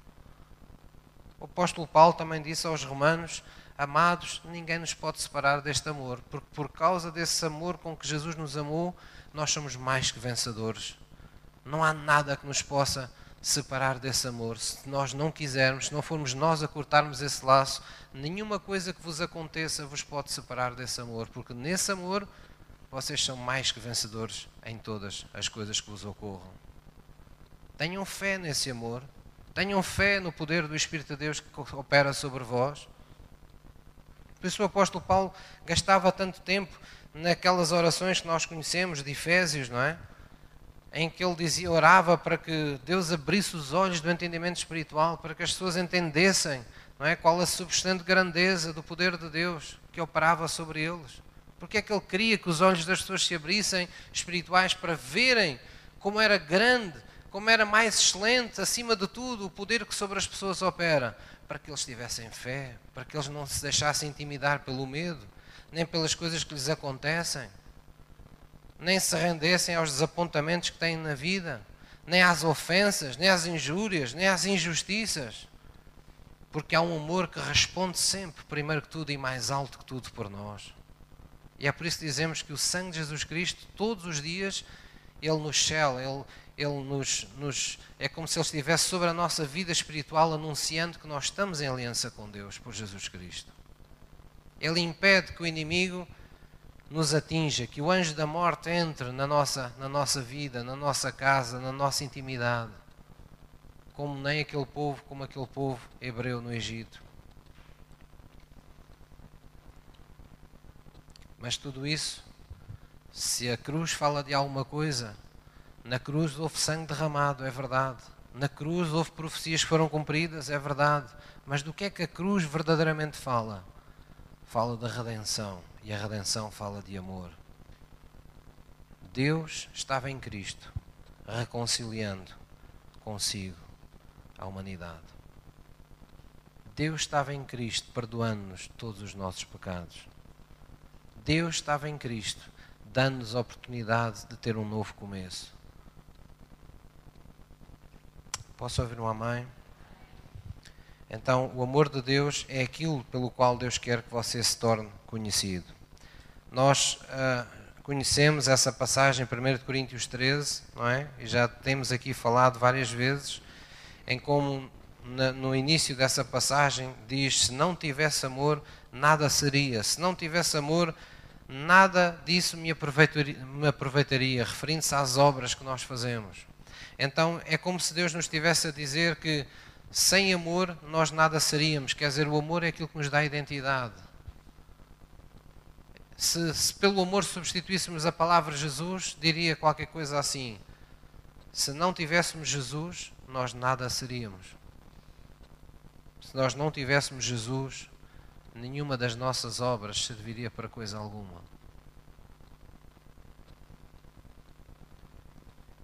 O apóstolo Paulo também disse aos romanos: Amados, ninguém nos pode separar deste amor, porque por causa desse amor com que Jesus nos amou, nós somos mais que vencedores. Não há nada que nos possa separar desse amor. Se nós não quisermos, se não formos nós a cortarmos esse laço, nenhuma coisa que vos aconteça vos pode separar desse amor, porque nesse amor vocês são mais que vencedores em todas as coisas que vos ocorram. Tenham fé nesse amor, tenham fé no poder do Espírito de Deus que opera sobre vós. Por isso o apóstolo Paulo gastava tanto tempo naquelas orações que nós conhecemos de Efésios, não é? em que ele dizia, orava para que Deus abrisse os olhos do entendimento espiritual, para que as pessoas entendessem não é, qual a substante grandeza do poder de Deus que operava sobre eles. Porque é que ele queria que os olhos das pessoas se abrissem espirituais para verem como era grande, como era mais excelente, acima de tudo, o poder que sobre as pessoas opera, para que eles tivessem fé, para que eles não se deixassem intimidar pelo medo, nem pelas coisas que lhes acontecem nem se rendessem aos desapontamentos que têm na vida, nem às ofensas, nem às injúrias, nem às injustiças. Porque há um amor que responde sempre, primeiro que tudo e mais alto que tudo, por nós. E é por isso que dizemos que o sangue de Jesus Cristo, todos os dias, Ele nos cela, Ele, ele nos, nos, é como se Ele estivesse sobre a nossa vida espiritual, anunciando que nós estamos em aliança com Deus por Jesus Cristo. Ele impede que o inimigo nos atinja, que o anjo da morte entre na nossa, na nossa vida, na nossa casa, na nossa intimidade, como nem aquele povo, como aquele povo hebreu no Egito. Mas tudo isso, se a cruz fala de alguma coisa, na cruz houve sangue derramado, é verdade. Na cruz houve profecias que foram cumpridas, é verdade. Mas do que é que a cruz verdadeiramente fala? Fala da redenção e a redenção fala de amor. Deus estava em Cristo, reconciliando consigo a humanidade. Deus estava em Cristo, perdoando-nos todos os nossos pecados. Deus estava em Cristo, dando-nos a oportunidade de ter um novo começo. Posso ouvir um amém? Então, o amor de Deus é aquilo pelo qual Deus quer que você se torne conhecido. Nós uh, conhecemos essa passagem em 1 Coríntios 13, não é? E já temos aqui falado várias vezes em como na, no início dessa passagem diz: se não tivesse amor, nada seria. Se não tivesse amor, nada disso me aproveitaria, me aproveitaria referindo-se às obras que nós fazemos. Então é como se Deus nos estivesse a dizer que sem amor nós nada seríamos. Quer dizer, o amor é aquilo que nos dá identidade. Se, se pelo amor substituíssemos a palavra Jesus, diria qualquer coisa assim: se não tivéssemos Jesus, nós nada seríamos. Se nós não tivéssemos Jesus, nenhuma das nossas obras serviria para coisa alguma.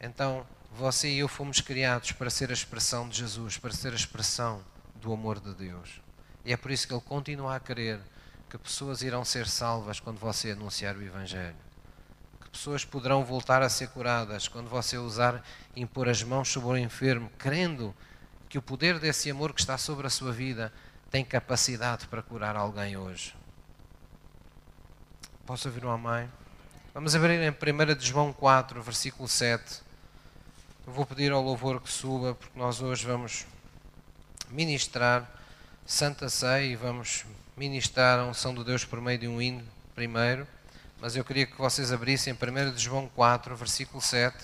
Então, você e eu fomos criados para ser a expressão de Jesus, para ser a expressão do amor de Deus. E é por isso que Ele continua a querer que pessoas irão ser salvas quando você anunciar o Evangelho. Que pessoas poderão voltar a ser curadas quando você usar impor as mãos sobre o enfermo, crendo que o poder desse amor que está sobre a sua vida tem capacidade para curar alguém hoje. Posso ouvir uma mãe? Vamos abrir em 1 de João 4, versículo 7. Eu vou pedir ao louvor que suba, porque nós hoje vamos ministrar Santa Ceia e vamos ministrar a unção de Deus por meio de um hino primeiro. Mas eu queria que vocês abrissem 1 de João 4, versículo 7.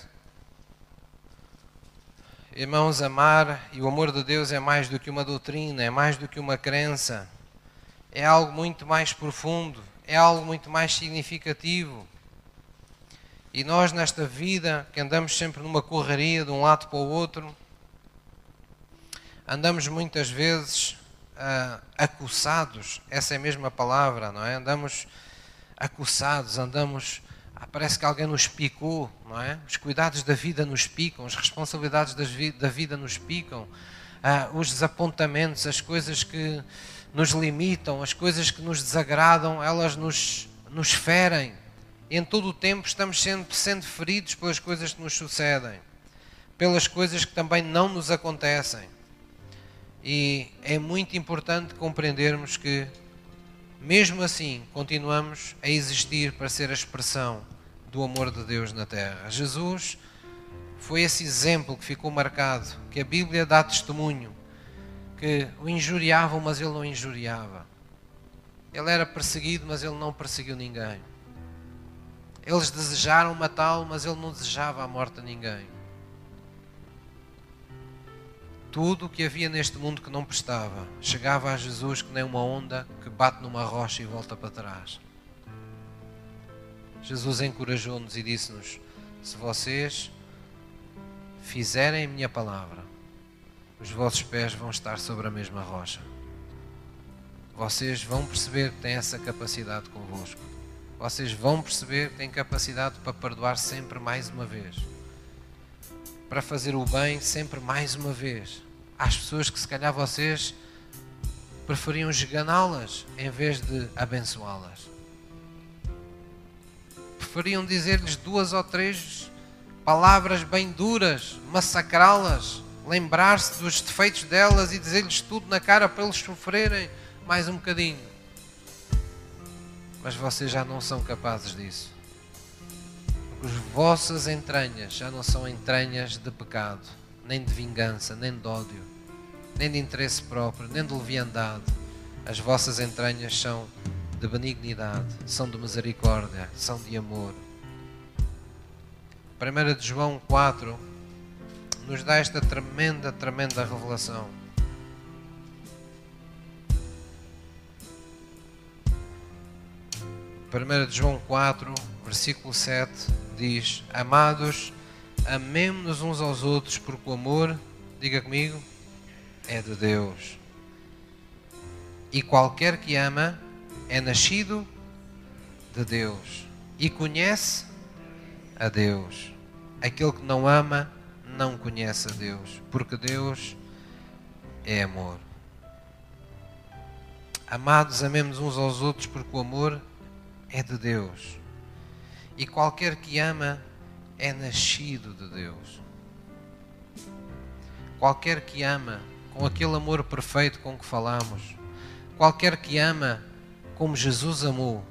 Irmãos, amar e o amor de Deus é mais do que uma doutrina, é mais do que uma crença, é algo muito mais profundo, é algo muito mais significativo. E nós, nesta vida, que andamos sempre numa correria de um lado para o outro, andamos muitas vezes uh, essa é a mesma palavra, não é? Andamos acossados, andamos ah, parece que alguém nos picou, não é? Os cuidados da vida nos picam, as responsabilidades da vida nos picam, ah, os desapontamentos, as coisas que nos limitam, as coisas que nos desagradam, elas nos, nos ferem. Em todo o tempo estamos sempre sendo feridos pelas coisas que nos sucedem, pelas coisas que também não nos acontecem. E é muito importante compreendermos que mesmo assim, continuamos a existir para ser a expressão do amor de Deus na terra. Jesus foi esse exemplo que ficou marcado, que a Bíblia dá testemunho, que o injuriavam, mas ele não injuriava. Ele era perseguido, mas ele não perseguiu ninguém. Eles desejaram matá-lo, mas ele não desejava a morte a ninguém tudo o que havia neste mundo que não prestava chegava a Jesus que nem uma onda que bate numa rocha e volta para trás. Jesus encorajou-nos e disse-nos: Se vocês fizerem a minha palavra, os vossos pés vão estar sobre a mesma rocha. Vocês vão perceber que têm essa capacidade convosco. Vocês vão perceber que têm capacidade para perdoar sempre mais uma vez. Para fazer o bem sempre mais uma vez às pessoas que se calhar vocês preferiam esganá-las em vez de abençoá-las. Preferiam dizer-lhes duas ou três palavras bem duras, massacrá-las, lembrar-se dos defeitos delas e dizer-lhes tudo na cara para eles sofrerem mais um bocadinho. Mas vocês já não são capazes disso. Porque as vossas entranhas já não são entranhas de pecado nem de vingança, nem de ódio, nem de interesse próprio, nem de leviandade. As vossas entranhas são de benignidade, são de misericórdia, são de amor. 1 de João 4 nos dá esta tremenda, tremenda revelação. Primeira de João 4, versículo 7 diz: Amados, amemos-nos uns aos outros, porque o amor, diga comigo, é de Deus. E qualquer que ama é nascido de Deus e conhece a Deus. Aquele que não ama não conhece a Deus, porque Deus é amor. Amados, amemos uns aos outros, porque o amor é de Deus. E qualquer que ama é nascido de Deus. Qualquer que ama com aquele amor perfeito com que falamos, qualquer que ama como Jesus amou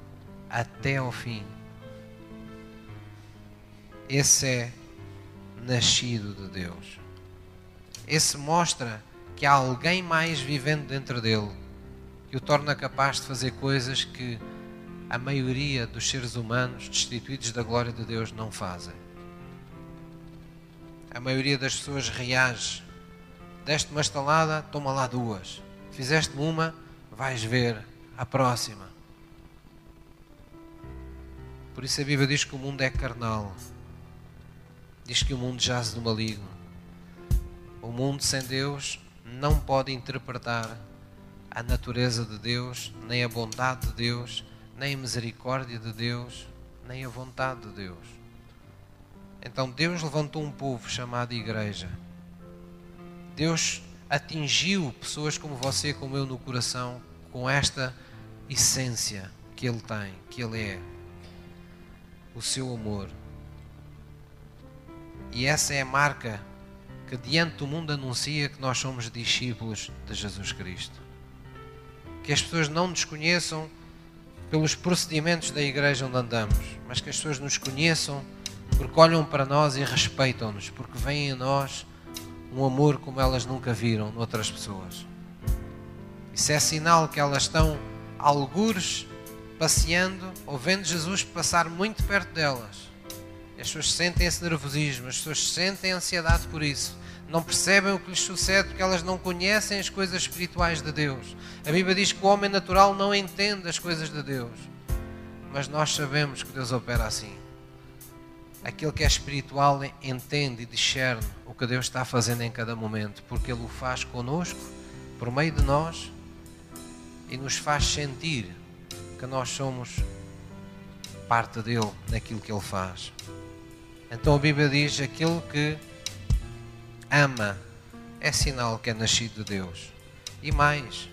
até ao fim, esse é nascido de Deus. Esse mostra que há alguém mais vivendo dentro dele que o torna capaz de fazer coisas que a maioria dos seres humanos destituídos da glória de Deus não fazem. A maioria das pessoas reage. Deste uma estalada, toma lá duas. Fizeste-me uma, vais ver a próxima. Por isso a Bíblia diz que o mundo é carnal. Diz que o mundo jaz do maligno. O mundo sem Deus não pode interpretar a natureza de Deus, nem a bondade de Deus, nem a misericórdia de Deus, nem a vontade de Deus. Então Deus levantou um povo chamado Igreja. Deus atingiu pessoas como você, como eu no coração, com esta essência que Ele tem, que Ele é. O seu amor. E essa é a marca que diante do mundo anuncia que nós somos discípulos de Jesus Cristo. Que as pessoas não nos conheçam pelos procedimentos da igreja onde andamos, mas que as pessoas nos conheçam porque olham para nós e respeitam-nos, porque veem em nós um amor como elas nunca viram noutras pessoas. Isso é sinal que elas estão algures passeando ou vendo Jesus passar muito perto delas as pessoas sentem esse nervosismo, as pessoas sentem ansiedade por isso. Não percebem o que lhes sucede porque elas não conhecem as coisas espirituais de Deus. A Bíblia diz que o homem natural não entende as coisas de Deus. Mas nós sabemos que Deus opera assim. Aquele que é espiritual entende e discerne o que Deus está fazendo em cada momento, porque Ele o faz conosco, por meio de nós, e nos faz sentir que nós somos parte dele naquilo que ele faz. Então a Bíblia diz: aquele que ama é sinal que é nascido de Deus. E mais,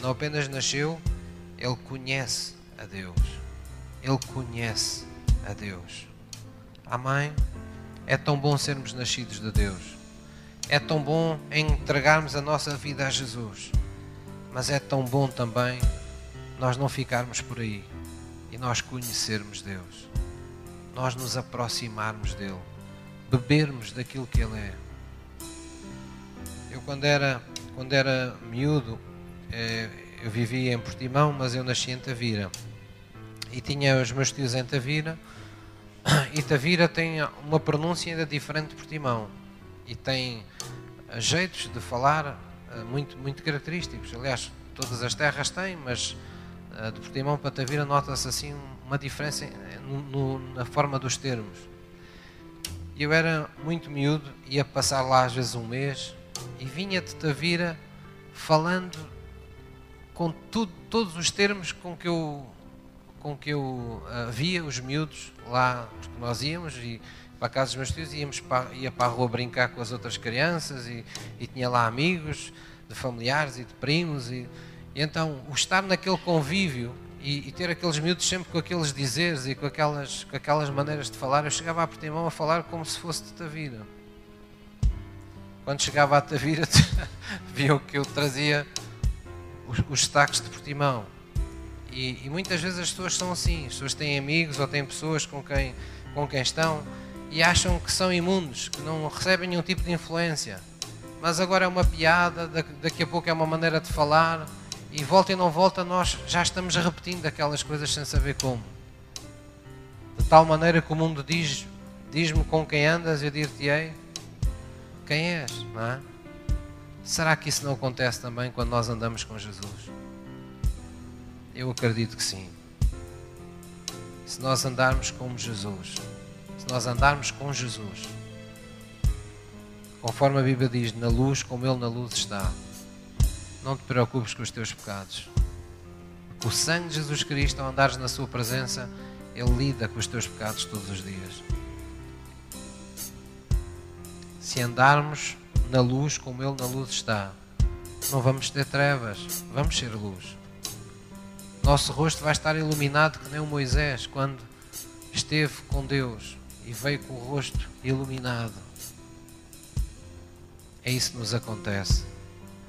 não apenas nasceu, ele conhece a Deus. Ele conhece a Deus. Amém? É tão bom sermos nascidos de Deus. É tão bom entregarmos a nossa vida a Jesus. Mas é tão bom também nós não ficarmos por aí e nós conhecermos Deus nós nos aproximarmos dele, bebermos daquilo que ele é. Eu quando era, quando era miúdo, eh, eu vivia em Portimão, mas eu nasci em Tavira. E tinha os meus tios em Tavira, e Tavira tem uma pronúncia ainda diferente de Portimão. E tem jeitos de falar eh, muito, muito característicos. Aliás, todas as terras têm, mas eh, de Portimão para Tavira nota-se assim uma diferença no, no, na forma dos termos. Eu era muito miúdo, ia passar lá às vezes um mês e vinha de Tavira falando com tudo, todos os termos com que eu com que eu uh, via os miúdos lá, porque nós íamos e para a casa dos meus tios íamos para, ia para a rua brincar com as outras crianças e, e tinha lá amigos de familiares e de primos e, e então o estar naquele convívio e, e, ter aqueles miúdos sempre com aqueles dizeres e com aquelas, com aquelas maneiras de falar. Eu chegava a Portimão a falar como se fosse de Tavira. Quando chegava a Tavira, viam que eu trazia os, os de Portimão. E, e, muitas vezes as pessoas são assim. As pessoas têm amigos ou têm pessoas com quem, com quem estão e acham que são imundos, que não recebem nenhum tipo de influência. Mas agora é uma piada, daqui a pouco é uma maneira de falar e volta e não volta, nós já estamos repetindo aquelas coisas sem saber como. De tal maneira que o mundo diz: Diz-me com quem andas, eu dir-te-ei quem és, não é? Será que isso não acontece também quando nós andamos com Jesus? Eu acredito que sim. Se nós andarmos como Jesus, se nós andarmos com Jesus, conforme a Bíblia diz, na luz como Ele na luz está, não te preocupes com os teus pecados. O sangue de Jesus Cristo, ao andares na Sua presença, Ele lida com os teus pecados todos os dias. Se andarmos na luz como Ele na luz está, não vamos ter trevas, vamos ser luz. Nosso rosto vai estar iluminado que nem o Moisés quando esteve com Deus e veio com o rosto iluminado. É isso que nos acontece.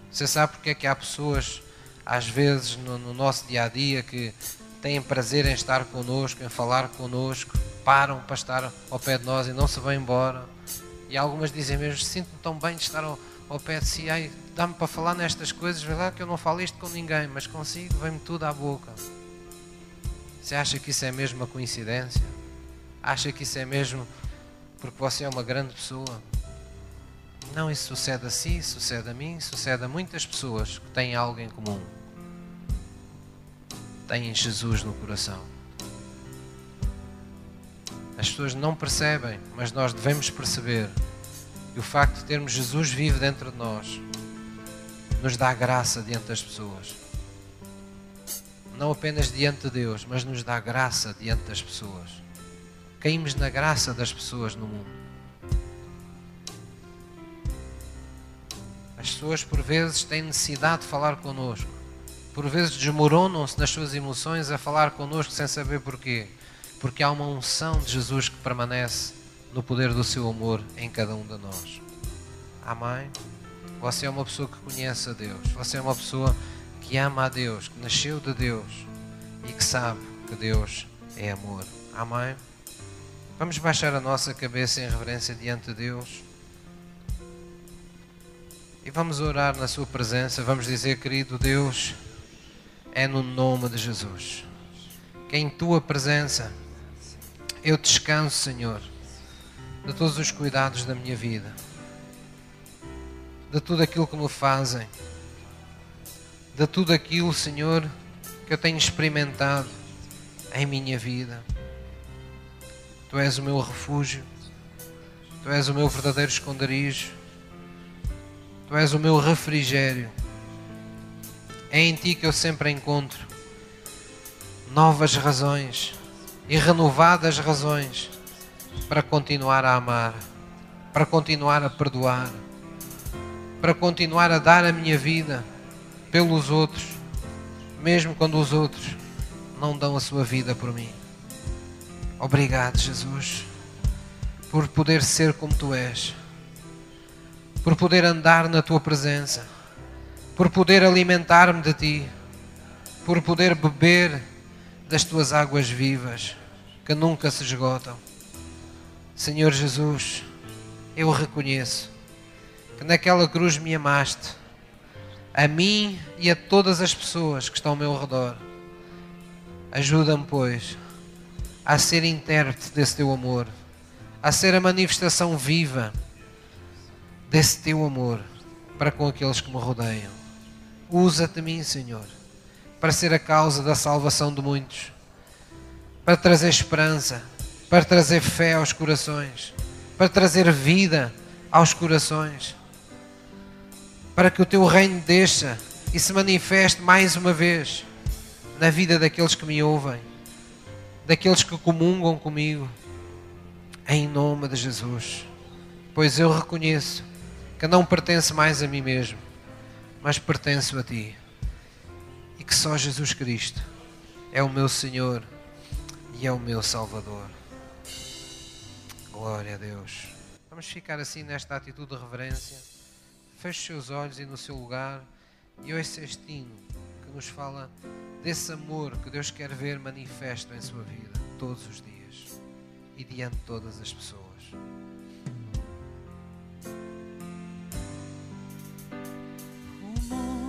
Você sabe porque é que há pessoas, às vezes, no, no nosso dia a dia, que têm prazer em estar connosco, em falar connosco, param para estar ao pé de nós e não se vão embora. E algumas dizem mesmo: sinto-me tão bem de estar ao, ao pé de si, dá-me para falar nestas coisas, verdade que eu não falo isto com ninguém, mas consigo, vem-me tudo à boca. Você acha que isso é mesmo uma coincidência? Acha que isso é mesmo porque você é uma grande pessoa? Não, isso sucede a si, sucede a mim, sucede a muitas pessoas que têm algo em comum. Têm Jesus no coração. As pessoas não percebem, mas nós devemos perceber. E o facto de termos Jesus vivo dentro de nós nos dá graça diante das pessoas. Não apenas diante de Deus, mas nos dá graça diante das pessoas. Caímos na graça das pessoas no mundo. As pessoas por vezes têm necessidade de falar connosco. Por vezes desmoronam-se nas suas emoções a falar connosco sem saber porquê. Porque há uma unção de Jesus que permanece no poder do seu amor em cada um de nós. Amém? Você é uma pessoa que conhece a Deus. Você é uma pessoa que ama a Deus, que nasceu de Deus e que sabe que Deus é amor. Amém? Vamos baixar a nossa cabeça em reverência diante de Deus. E vamos orar na Sua presença. Vamos dizer, querido Deus, é no nome de Jesus. Que em Tua presença eu descanso, Senhor, de todos os cuidados da minha vida, de tudo aquilo que me fazem, de tudo aquilo, Senhor, que eu tenho experimentado em minha vida. Tu és o meu refúgio, Tu és o meu verdadeiro esconderijo. Tu és o meu refrigério. É em Ti que eu sempre encontro novas razões e renovadas razões para continuar a amar, para continuar a perdoar, para continuar a dar a minha vida pelos outros, mesmo quando os outros não dão a sua vida por mim. Obrigado, Jesus, por poder ser como Tu és por poder andar na tua presença, por poder alimentar-me de ti, por poder beber das tuas águas vivas que nunca se esgotam. Senhor Jesus, eu reconheço que naquela cruz me amaste, a mim e a todas as pessoas que estão ao meu redor. Ajuda-me, pois, a ser intérprete desse teu amor, a ser a manifestação viva desse teu amor para com aqueles que me rodeiam. Usa-te a mim, Senhor, para ser a causa da salvação de muitos, para trazer esperança, para trazer fé aos corações, para trazer vida aos corações, para que o teu reino desça e se manifeste mais uma vez na vida daqueles que me ouvem, daqueles que comungam comigo, em nome de Jesus, pois eu reconheço que não pertence mais a mim mesmo, mas pertenço a Ti. Que só Jesus Cristo é o meu Senhor e é o meu Salvador. Glória a Deus. Vamos ficar assim nesta atitude de reverência. Feche os seus olhos e no seu lugar e ouça este hino que nos fala desse amor que Deus quer ver manifesto em sua vida todos os dias e diante de todas as pessoas. O mundo